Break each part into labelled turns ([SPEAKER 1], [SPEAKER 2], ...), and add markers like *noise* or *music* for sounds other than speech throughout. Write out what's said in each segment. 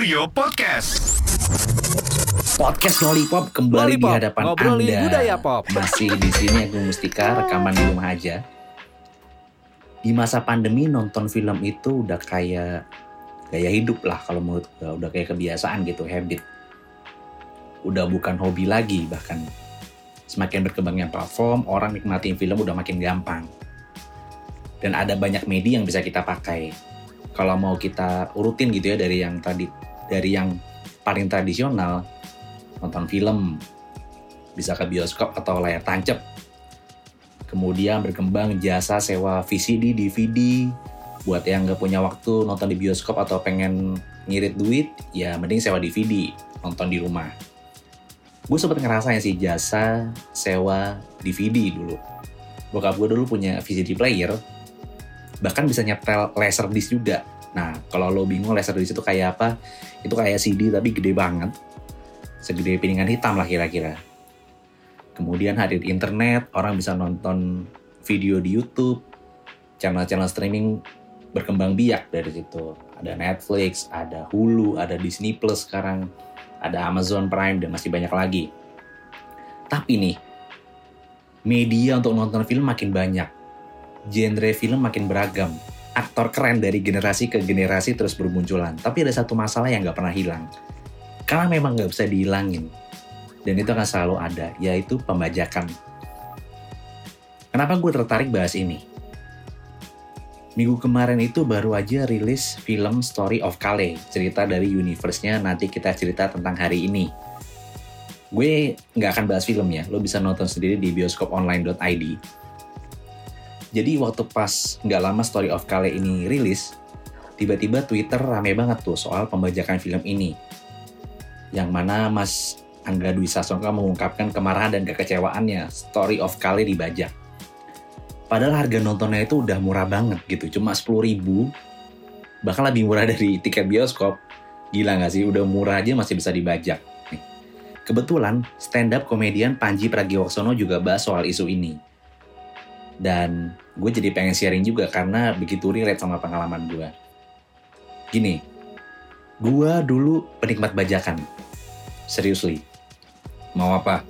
[SPEAKER 1] Kurio Podcast.
[SPEAKER 2] Podcast Lollipop kembali
[SPEAKER 3] Lollipop,
[SPEAKER 2] di hadapan
[SPEAKER 3] ngobrolin
[SPEAKER 2] Anda.
[SPEAKER 3] budaya pop.
[SPEAKER 2] Masih di sini aku Mustika rekaman di rumah aja. Di masa pandemi nonton film itu udah kayak gaya hidup lah kalau menurut gue udah kayak kebiasaan gitu habit. Udah bukan hobi lagi bahkan semakin berkembangnya platform orang nikmatin film udah makin gampang. Dan ada banyak media yang bisa kita pakai. Kalau mau kita urutin gitu ya dari yang tadi dari yang paling tradisional nonton film bisa ke bioskop atau layar tancap. Kemudian berkembang jasa sewa VCD DVD buat yang nggak punya waktu nonton di bioskop atau pengen ngirit duit ya mending sewa DVD nonton di rumah. Gue sempet ngerasain sih jasa sewa DVD dulu. Bokap gue dulu punya VCD player bahkan bisa nyetel laserdisc juga nah kalau lo bingung laserdisc itu kayak apa itu kayak CD tapi gede banget segede piringan hitam lah kira-kira. Kemudian hadir internet, orang bisa nonton video di YouTube, channel-channel streaming berkembang biak dari situ. Ada Netflix, ada Hulu, ada Disney Plus sekarang, ada Amazon Prime dan masih banyak lagi. Tapi nih, media untuk nonton film makin banyak, genre film makin beragam, aktor keren dari generasi ke generasi terus bermunculan. Tapi ada satu masalah yang nggak pernah hilang, karena memang nggak bisa dihilangin. Dan itu akan selalu ada yaitu pembajakan. Kenapa gue tertarik bahas ini? Minggu kemarin itu baru aja rilis film Story of Kale cerita dari universe-nya. Nanti kita cerita tentang hari ini. Gue nggak akan bahas filmnya lo bisa nonton sendiri di bioskoponline.id jadi waktu pas nggak lama Story of Kale ini rilis tiba-tiba Twitter rame banget tuh soal pembajakan film ini yang mana Mas Angga Dwi Sasongka mengungkapkan kemarahan dan kekecewaannya Story of Kale dibajak. Padahal harga nontonnya itu udah murah banget gitu, cuma 10 ribu, bahkan lebih murah dari tiket bioskop. Gila nggak sih, udah murah aja masih bisa dibajak. Kebetulan stand up komedian Panji Pragiwaksono juga bahas soal isu ini. Dan gue jadi pengen sharing juga karena begitu relate sama pengalaman gue. Gini, gue dulu penikmat bajakan. Seriously. Mau apa?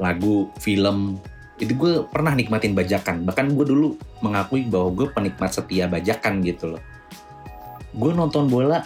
[SPEAKER 2] Lagu, film, itu gue pernah nikmatin bajakan. Bahkan gue dulu mengakui bahwa gue penikmat setia bajakan gitu loh. Gue nonton bola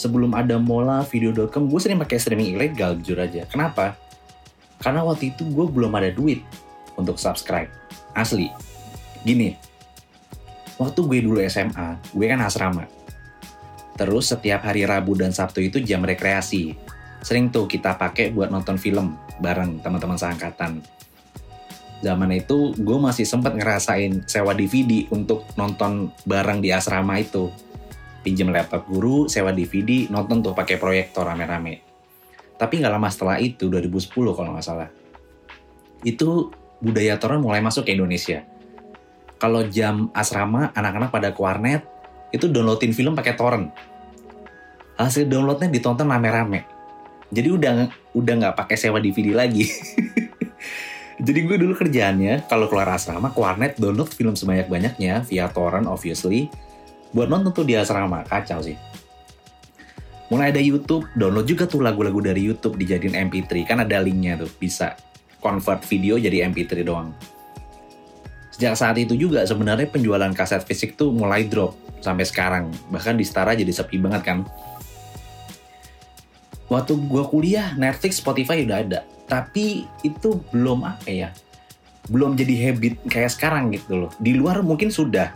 [SPEAKER 2] sebelum ada mola video.com, gue sering pakai streaming ilegal jujur aja. Kenapa? Karena waktu itu gue belum ada duit untuk subscribe. Asli. Gini, waktu gue dulu SMA, gue kan asrama. Terus setiap hari Rabu dan Sabtu itu jam rekreasi. Sering tuh kita pakai buat nonton film bareng teman-teman seangkatan. Zaman itu gue masih sempat ngerasain sewa DVD untuk nonton bareng di asrama itu. Pinjem laptop guru, sewa DVD, nonton tuh pakai proyektor rame-rame. Tapi nggak lama setelah itu, 2010 kalau nggak salah. Itu budaya torrent mulai masuk ke Indonesia. Kalau jam asrama, anak-anak pada ke warnet, itu downloadin film pakai torrent. Hasil downloadnya ditonton rame-rame. Jadi udah udah nggak pakai sewa DVD lagi. *laughs* Jadi gue dulu kerjaannya kalau keluar asrama ke warnet download film sebanyak-banyaknya via torrent obviously buat nonton tuh di asrama kacau sih. Mulai ada YouTube, download juga tuh lagu-lagu dari YouTube dijadiin MP3 kan ada linknya tuh bisa convert video jadi MP3 doang. Sejak saat itu juga sebenarnya penjualan kaset fisik tuh mulai drop sampai sekarang. Bahkan di Setara jadi sepi banget kan. Waktu gua kuliah, Netflix, Spotify udah ada. Tapi itu belum apa ya, belum jadi habit kayak sekarang gitu loh. Di luar mungkin sudah.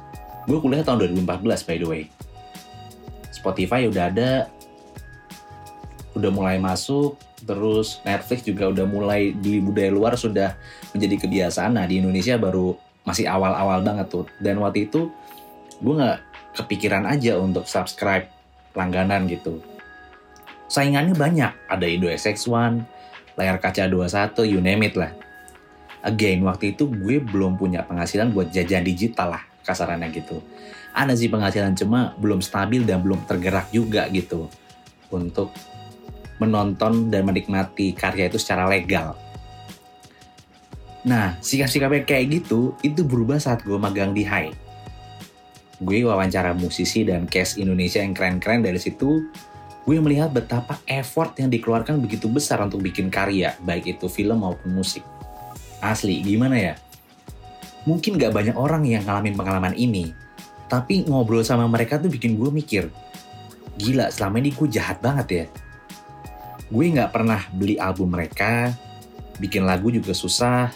[SPEAKER 2] Gue kuliah tahun 2014 by the way. Spotify udah ada, udah mulai masuk, terus Netflix juga udah mulai di budaya luar sudah menjadi kebiasaan. Nah di Indonesia baru masih awal-awal banget tuh. Dan waktu itu gue nggak kepikiran aja untuk subscribe langganan gitu. Saingannya banyak, ada Indo SX1, layar kaca 21, you name it lah. Again, waktu itu gue belum punya penghasilan buat jajan digital lah, kasarannya gitu. Ada sih penghasilan cuma belum stabil dan belum tergerak juga gitu untuk menonton dan menikmati karya itu secara legal. Nah, sikap-sikapnya kayak gitu, itu berubah saat gue magang di High. Gue wawancara musisi dan cast Indonesia yang keren-keren dari situ, gue melihat betapa effort yang dikeluarkan begitu besar untuk bikin karya, baik itu film maupun musik. Asli, gimana ya? Mungkin gak banyak orang yang ngalamin pengalaman ini, tapi ngobrol sama mereka tuh bikin gue mikir, gila selama ini gue jahat banget ya. Gue gak pernah beli album mereka, bikin lagu juga susah,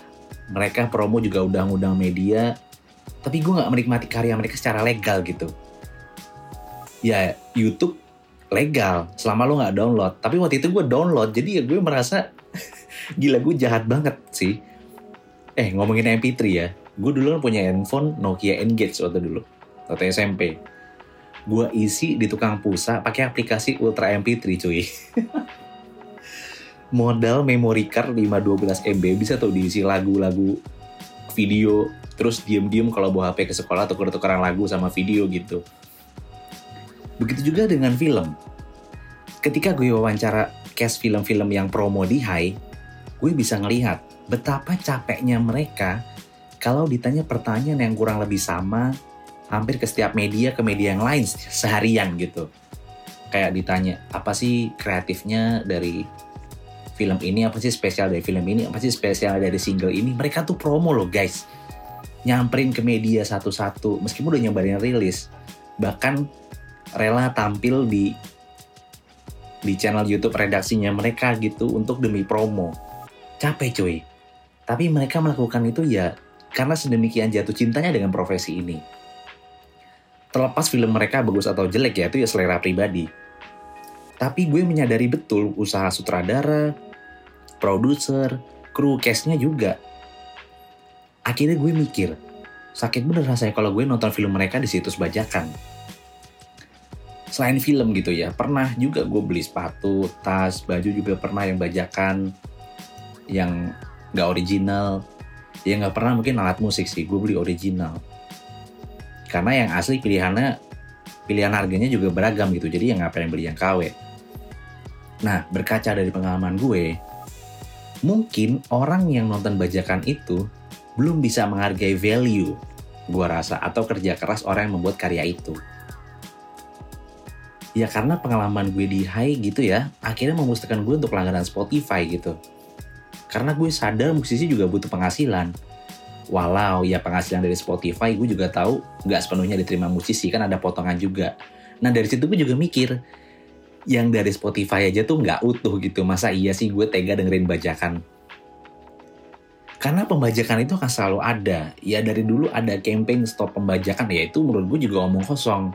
[SPEAKER 2] mereka promo juga udah ngundang media, tapi gue gak menikmati karya mereka secara legal gitu. Ya YouTube legal. Selama lo nggak download. Tapi waktu itu gue download. Jadi ya gue merasa *laughs* gila gue jahat banget sih. Eh ngomongin MP3 ya. Gue dulu kan punya handphone Nokia Engage waktu dulu. Waktu SMP gue isi di tukang pulsa pakai aplikasi Ultra MP3 cuy *laughs* modal memory card 512 MB bisa tuh diisi lagu-lagu video terus diem-diem kalau bawa HP ke sekolah atau tukeran lagu sama video gitu Begitu juga dengan film. Ketika gue wawancara cast film-film yang promo di High, gue bisa ngelihat betapa capeknya mereka kalau ditanya pertanyaan yang kurang lebih sama hampir ke setiap media ke media yang lain seharian gitu. Kayak ditanya, apa sih kreatifnya dari film ini, apa sih spesial dari film ini, apa sih spesial dari single ini. Mereka tuh promo loh guys. Nyamperin ke media satu-satu, meskipun udah nyebarin rilis. Bahkan rela tampil di di channel YouTube redaksinya mereka gitu untuk demi promo. Capek cuy. Tapi mereka melakukan itu ya karena sedemikian jatuh cintanya dengan profesi ini. Terlepas film mereka bagus atau jelek ya itu ya selera pribadi. Tapi gue menyadari betul usaha sutradara, produser, kru castnya juga. Akhirnya gue mikir, sakit bener rasanya kalau gue nonton film mereka di situs bajakan. Selain film gitu ya pernah juga gue beli sepatu tas baju juga pernah yang bajakan yang nggak original. Ya nggak pernah mungkin alat musik sih gue beli original. Karena yang asli pilihannya pilihan harganya juga beragam gitu jadi yang ngapain beli yang KW nah berkaca dari pengalaman gue mungkin orang yang nonton bajakan itu belum bisa menghargai value gue rasa atau kerja keras orang yang membuat karya itu. Ya karena pengalaman gue di high gitu ya akhirnya memutuskan gue untuk langganan Spotify gitu. Karena gue sadar musisi juga butuh penghasilan. Walau ya penghasilan dari Spotify gue juga tahu nggak sepenuhnya diterima musisi kan ada potongan juga. Nah dari situ gue juga mikir yang dari Spotify aja tuh nggak utuh gitu. Masa iya sih gue tega dengerin bajakan? Karena pembajakan itu akan selalu ada. Ya dari dulu ada campaign stop pembajakan. Ya itu menurut gue juga omong kosong.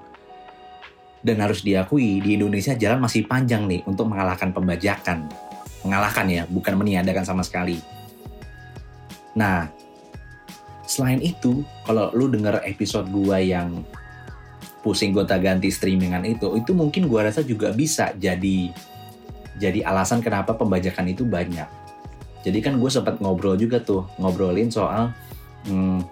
[SPEAKER 2] Dan harus diakui di Indonesia jalan masih panjang nih untuk mengalahkan pembajakan. Mengalahkan ya, bukan meniadakan sama sekali. Nah, selain itu, kalau lu denger episode gua yang pusing gonta ganti streamingan itu, itu mungkin gua rasa juga bisa jadi jadi alasan kenapa pembajakan itu banyak. Jadi kan gue sempat ngobrol juga tuh, ngobrolin soal hmm,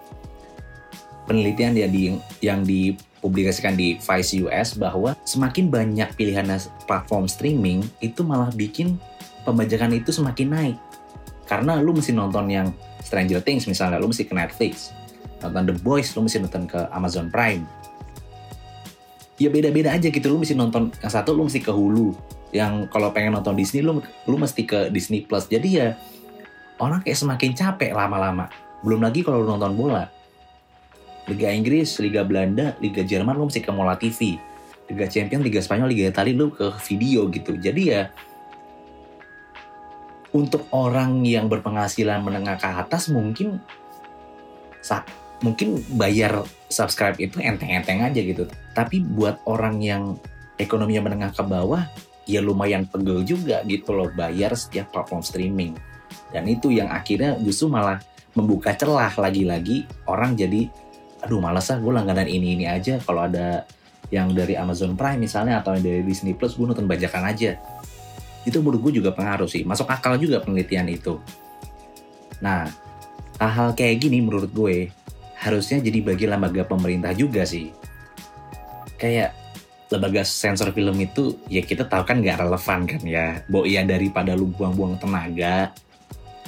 [SPEAKER 2] penelitian yang di yang dipublikasikan di Vice US bahwa semakin banyak pilihan platform streaming itu malah bikin pembajakan itu semakin naik. Karena lu mesti nonton yang Stranger Things misalnya, lu mesti ke Netflix. Nonton The Boys, lu mesti nonton ke Amazon Prime. Ya beda-beda aja gitu, lu mesti nonton yang satu lu mesti ke Hulu. Yang kalau pengen nonton Disney lu lu mesti ke Disney Plus. Jadi ya orang kayak semakin capek lama-lama. Belum lagi kalau lu nonton bola Liga Inggris, Liga Belanda, Liga Jerman lu mesti ke Mola TV. Liga Champions, Liga Spanyol, Liga Italia lu ke video gitu. Jadi ya untuk orang yang berpenghasilan menengah ke atas mungkin mungkin bayar subscribe itu enteng-enteng aja gitu. Tapi buat orang yang ekonominya menengah ke bawah, ya lumayan pegel juga gitu loh bayar setiap platform streaming. Dan itu yang akhirnya justru malah membuka celah lagi-lagi orang jadi aduh malas ah gue langganan ini ini aja kalau ada yang dari Amazon Prime misalnya atau yang dari Disney Plus gue nonton bajakan aja itu menurut gue juga pengaruh sih masuk akal juga penelitian itu nah hal-hal kayak gini menurut gue harusnya jadi bagi lembaga pemerintah juga sih. Kayak lembaga sensor film itu ya kita tahu kan nggak relevan kan ya. Bo ya daripada lu buang-buang tenaga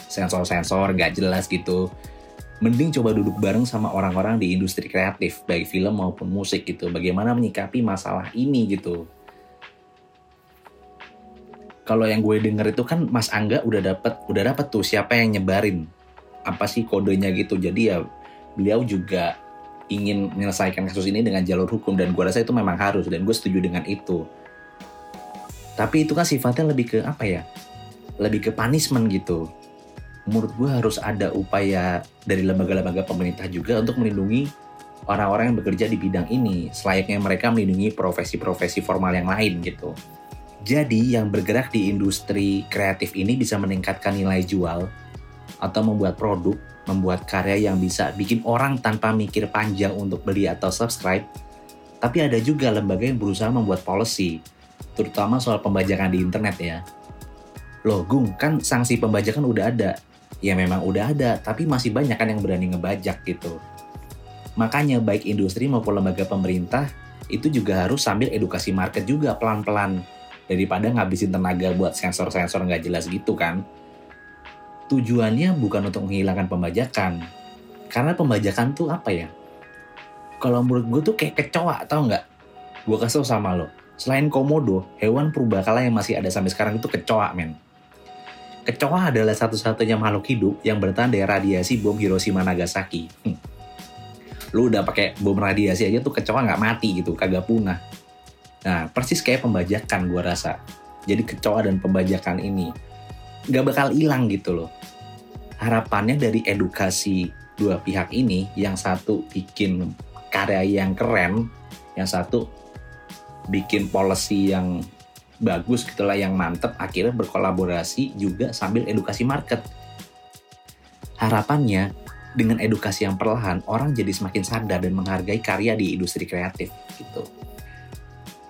[SPEAKER 2] sensor-sensor nggak jelas gitu. Mending coba duduk bareng sama orang-orang di industri kreatif, baik film maupun musik gitu. Bagaimana menyikapi masalah ini gitu. kalau yang gue denger itu kan Mas Angga udah dapat udah dapat tuh siapa yang nyebarin. Apa sih kodenya gitu. Jadi ya beliau juga ingin menyelesaikan kasus ini dengan jalur hukum dan gue rasa itu memang harus dan gue setuju dengan itu. Tapi itu kan sifatnya lebih ke apa ya lebih ke punishment gitu. Menurut gue harus ada upaya dari lembaga-lembaga pemerintah juga untuk melindungi orang-orang yang bekerja di bidang ini selayaknya mereka melindungi profesi-profesi formal yang lain gitu. Jadi yang bergerak di industri kreatif ini bisa meningkatkan nilai jual atau membuat produk, membuat karya yang bisa bikin orang tanpa mikir panjang untuk beli atau subscribe. Tapi ada juga lembaga yang berusaha membuat policy, terutama soal pembajakan di internet ya. Loh Gung, kan sanksi pembajakan udah ada. Ya memang udah ada, tapi masih banyak kan yang berani ngebajak gitu. Makanya baik industri maupun lembaga pemerintah itu juga harus sambil edukasi market juga pelan-pelan daripada ngabisin tenaga buat sensor-sensor nggak jelas gitu kan. Tujuannya bukan untuk menghilangkan pembajakan. Karena pembajakan tuh apa ya? Kalau menurut gue tuh kayak kecoa, tau nggak? Gue kasih sama lo. Selain komodo, hewan purbakala yang masih ada sampai sekarang itu kecoa, men. Kecoa adalah satu-satunya makhluk hidup yang bertahan dari radiasi bom Hiroshima Nagasaki. Hm. Lu udah pakai bom radiasi aja tuh kecoa nggak mati gitu, kagak punah Nah, persis kayak pembajakan gue rasa. Jadi kecoa dan pembajakan ini nggak bakal hilang gitu loh. Harapannya dari edukasi dua pihak ini, yang satu bikin karya yang keren, yang satu bikin policy yang bagus gitulah yang mantep akhirnya berkolaborasi juga sambil edukasi market harapannya dengan edukasi yang perlahan orang jadi semakin sadar dan menghargai karya di industri kreatif gitu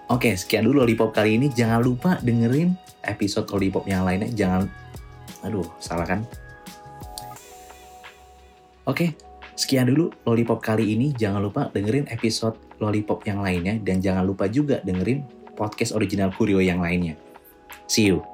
[SPEAKER 2] Oke, sekian dulu Lollipop kali ini. Jangan lupa dengerin episode Lollipop yang lainnya. Jangan, aduh, salah kan? Oke, sekian dulu Lollipop kali ini. Jangan lupa dengerin episode Lollipop yang lainnya. Dan jangan lupa juga dengerin podcast original Kurio yang lainnya. See you.